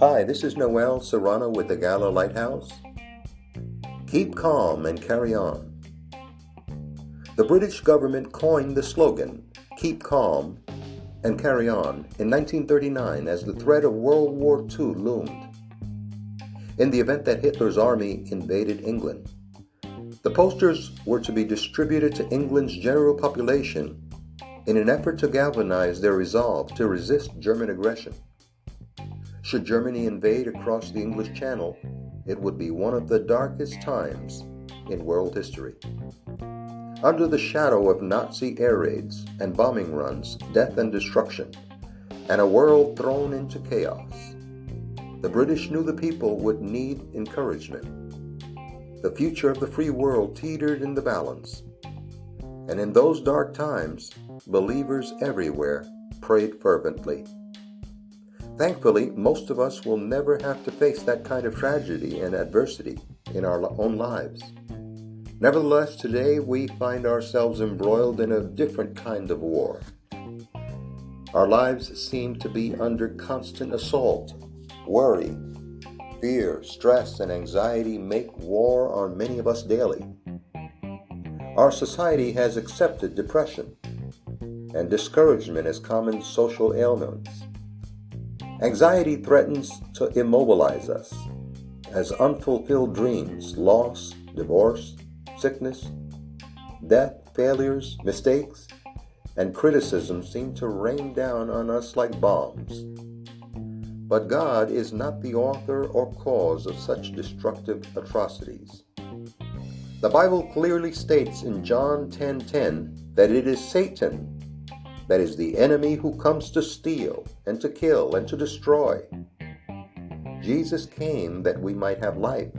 Hi, this is Noel Serrano with the Gala Lighthouse. Keep calm and carry on. The British government coined the slogan, Keep calm and carry on, in 1939 as the threat of World War II loomed. In the event that Hitler's army invaded England, the posters were to be distributed to England's general population in an effort to galvanize their resolve to resist German aggression. Should Germany invade across the English Channel, it would be one of the darkest times in world history. Under the shadow of Nazi air raids and bombing runs, death and destruction, and a world thrown into chaos, the British knew the people would need encouragement. The future of the free world teetered in the balance. And in those dark times, believers everywhere prayed fervently. Thankfully, most of us will never have to face that kind of tragedy and adversity in our own lives. Nevertheless, today we find ourselves embroiled in a different kind of war. Our lives seem to be under constant assault. Worry, fear, stress, and anxiety make war on many of us daily. Our society has accepted depression, and discouragement as common social ailments. Anxiety threatens to immobilize us as unfulfilled dreams, loss, divorce, sickness, death, failures, mistakes, and criticism seem to rain down on us like bombs. But God is not the author or cause of such destructive atrocities. The Bible clearly states in John 10:10 10, 10, that it is Satan that is the enemy who comes to steal and to kill and to destroy. Jesus came that we might have life,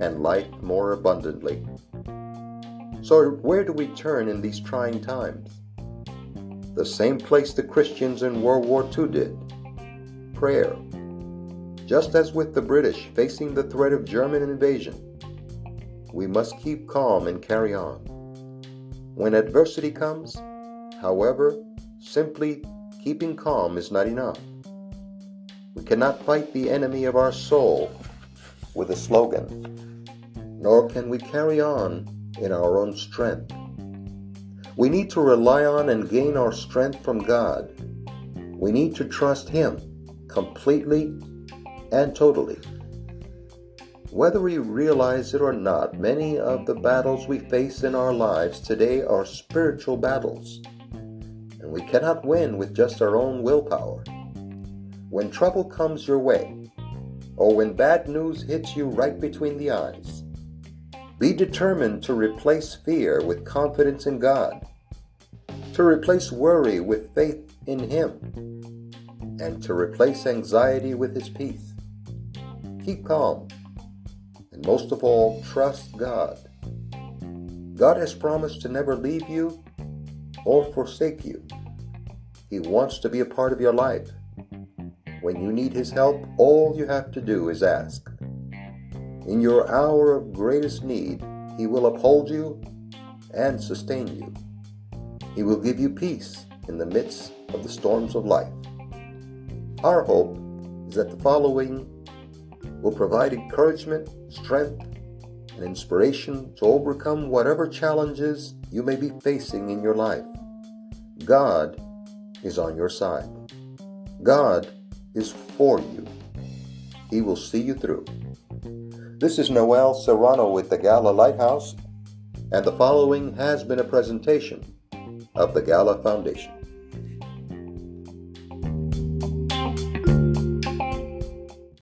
and life more abundantly. So, where do we turn in these trying times? The same place the Christians in World War II did prayer. Just as with the British facing the threat of German invasion, we must keep calm and carry on. When adversity comes, However, simply keeping calm is not enough. We cannot fight the enemy of our soul with a slogan, nor can we carry on in our own strength. We need to rely on and gain our strength from God. We need to trust Him completely and totally. Whether we realize it or not, many of the battles we face in our lives today are spiritual battles and we cannot win with just our own willpower. When trouble comes your way, or when bad news hits you right between the eyes, be determined to replace fear with confidence in God, to replace worry with faith in Him, and to replace anxiety with His peace. Keep calm, and most of all, trust God. God has promised to never leave you or forsake you. He wants to be a part of your life. When you need His help, all you have to do is ask. In your hour of greatest need, He will uphold you and sustain you. He will give you peace in the midst of the storms of life. Our hope is that the following will provide encouragement, strength, and inspiration to overcome whatever challenges you may be facing in your life. God is on your side. God is for you. He will see you through. This is Noel Serrano with the Gala Lighthouse, and the following has been a presentation of the Gala Foundation.